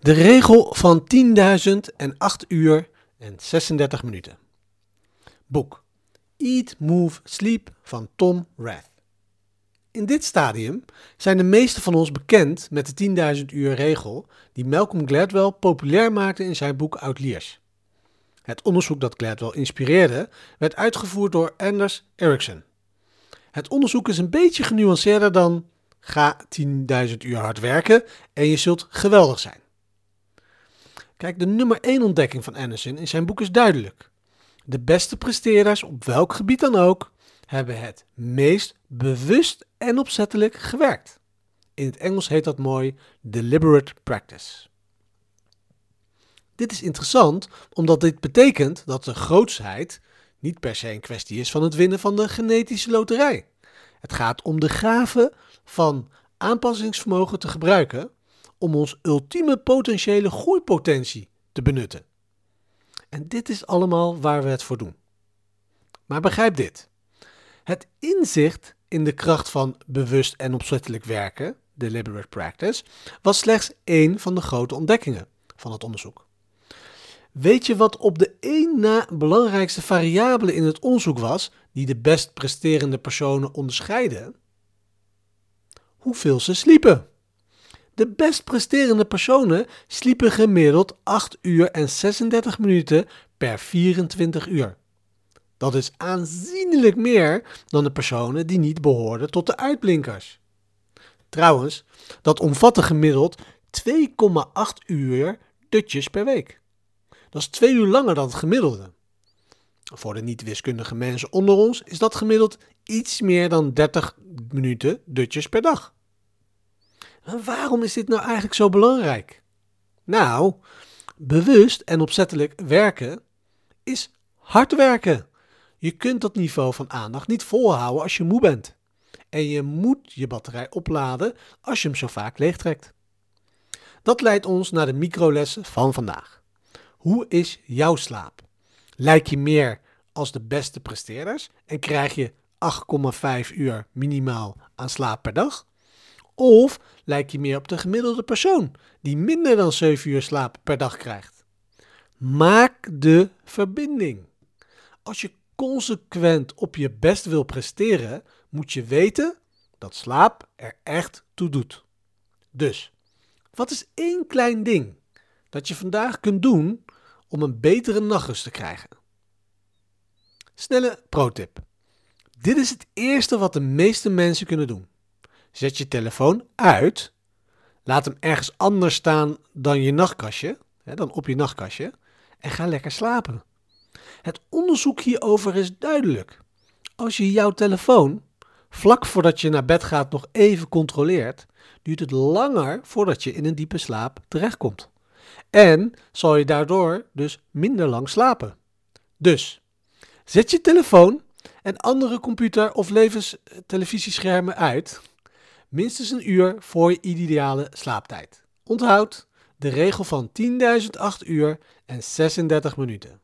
De regel van 10.000 en 8 uur en 36 minuten. Boek Eat, Move, Sleep van Tom Rath. In dit stadium zijn de meesten van ons bekend met de 10.000 uur regel die Malcolm Gladwell populair maakte in zijn boek Outliers. Het onderzoek dat Gladwell inspireerde werd uitgevoerd door Anders Ericsson. Het onderzoek is een beetje genuanceerder dan ga 10.000 uur hard werken en je zult geweldig zijn. Kijk, de nummer 1 ontdekking van Anderson in zijn boek is duidelijk. De beste presteerders, op welk gebied dan ook, hebben het meest bewust en opzettelijk gewerkt. In het Engels heet dat mooi deliberate practice. Dit is interessant omdat dit betekent dat de grootsheid niet per se een kwestie is van het winnen van de genetische loterij. Het gaat om de gave van aanpassingsvermogen te gebruiken om ons ultieme potentiële groeipotentie te benutten. En dit is allemaal waar we het voor doen. Maar begrijp dit. Het inzicht in de kracht van bewust en opzettelijk werken, deliberate practice, was slechts één van de grote ontdekkingen van het onderzoek. Weet je wat op de één na belangrijkste variabele in het onderzoek was die de best presterende personen onderscheiden? Hoeveel ze sliepen. De best presterende personen sliepen gemiddeld 8 uur en 36 minuten per 24 uur. Dat is aanzienlijk meer dan de personen die niet behoorden tot de uitblinkers. Trouwens, dat omvatte gemiddeld 2,8 uur dutjes per week. Dat is twee uur langer dan het gemiddelde. Voor de niet-wiskundige mensen onder ons is dat gemiddeld iets meer dan 30 minuten dutjes per dag. En waarom is dit nou eigenlijk zo belangrijk? Nou, bewust en opzettelijk werken is hard werken. Je kunt dat niveau van aandacht niet volhouden als je moe bent. En je moet je batterij opladen als je hem zo vaak leegtrekt. Dat leidt ons naar de microlessen van vandaag. Hoe is jouw slaap? Lijk je meer als de beste presteerders en krijg je 8,5 uur minimaal aan slaap per dag? Of lijk je meer op de gemiddelde persoon die minder dan 7 uur slaap per dag krijgt? Maak de verbinding. Als je consequent op je best wil presteren, moet je weten dat slaap er echt toe doet. Dus, wat is één klein ding dat je vandaag kunt doen om een betere nachtrust te krijgen? Snelle pro-tip. Dit is het eerste wat de meeste mensen kunnen doen. Zet je telefoon uit. Laat hem ergens anders staan dan je nachtkastje, hè, dan op je nachtkastje. En ga lekker slapen. Het onderzoek hierover is duidelijk. Als je jouw telefoon vlak voordat je naar bed gaat nog even controleert, duurt het langer voordat je in een diepe slaap terechtkomt. En zal je daardoor dus minder lang slapen. Dus, zet je telefoon en andere computer- of levenstelevisierschermen uit minstens een uur voor je ideale slaaptijd. Onthoud de regel van 10.008 uur en 36 minuten.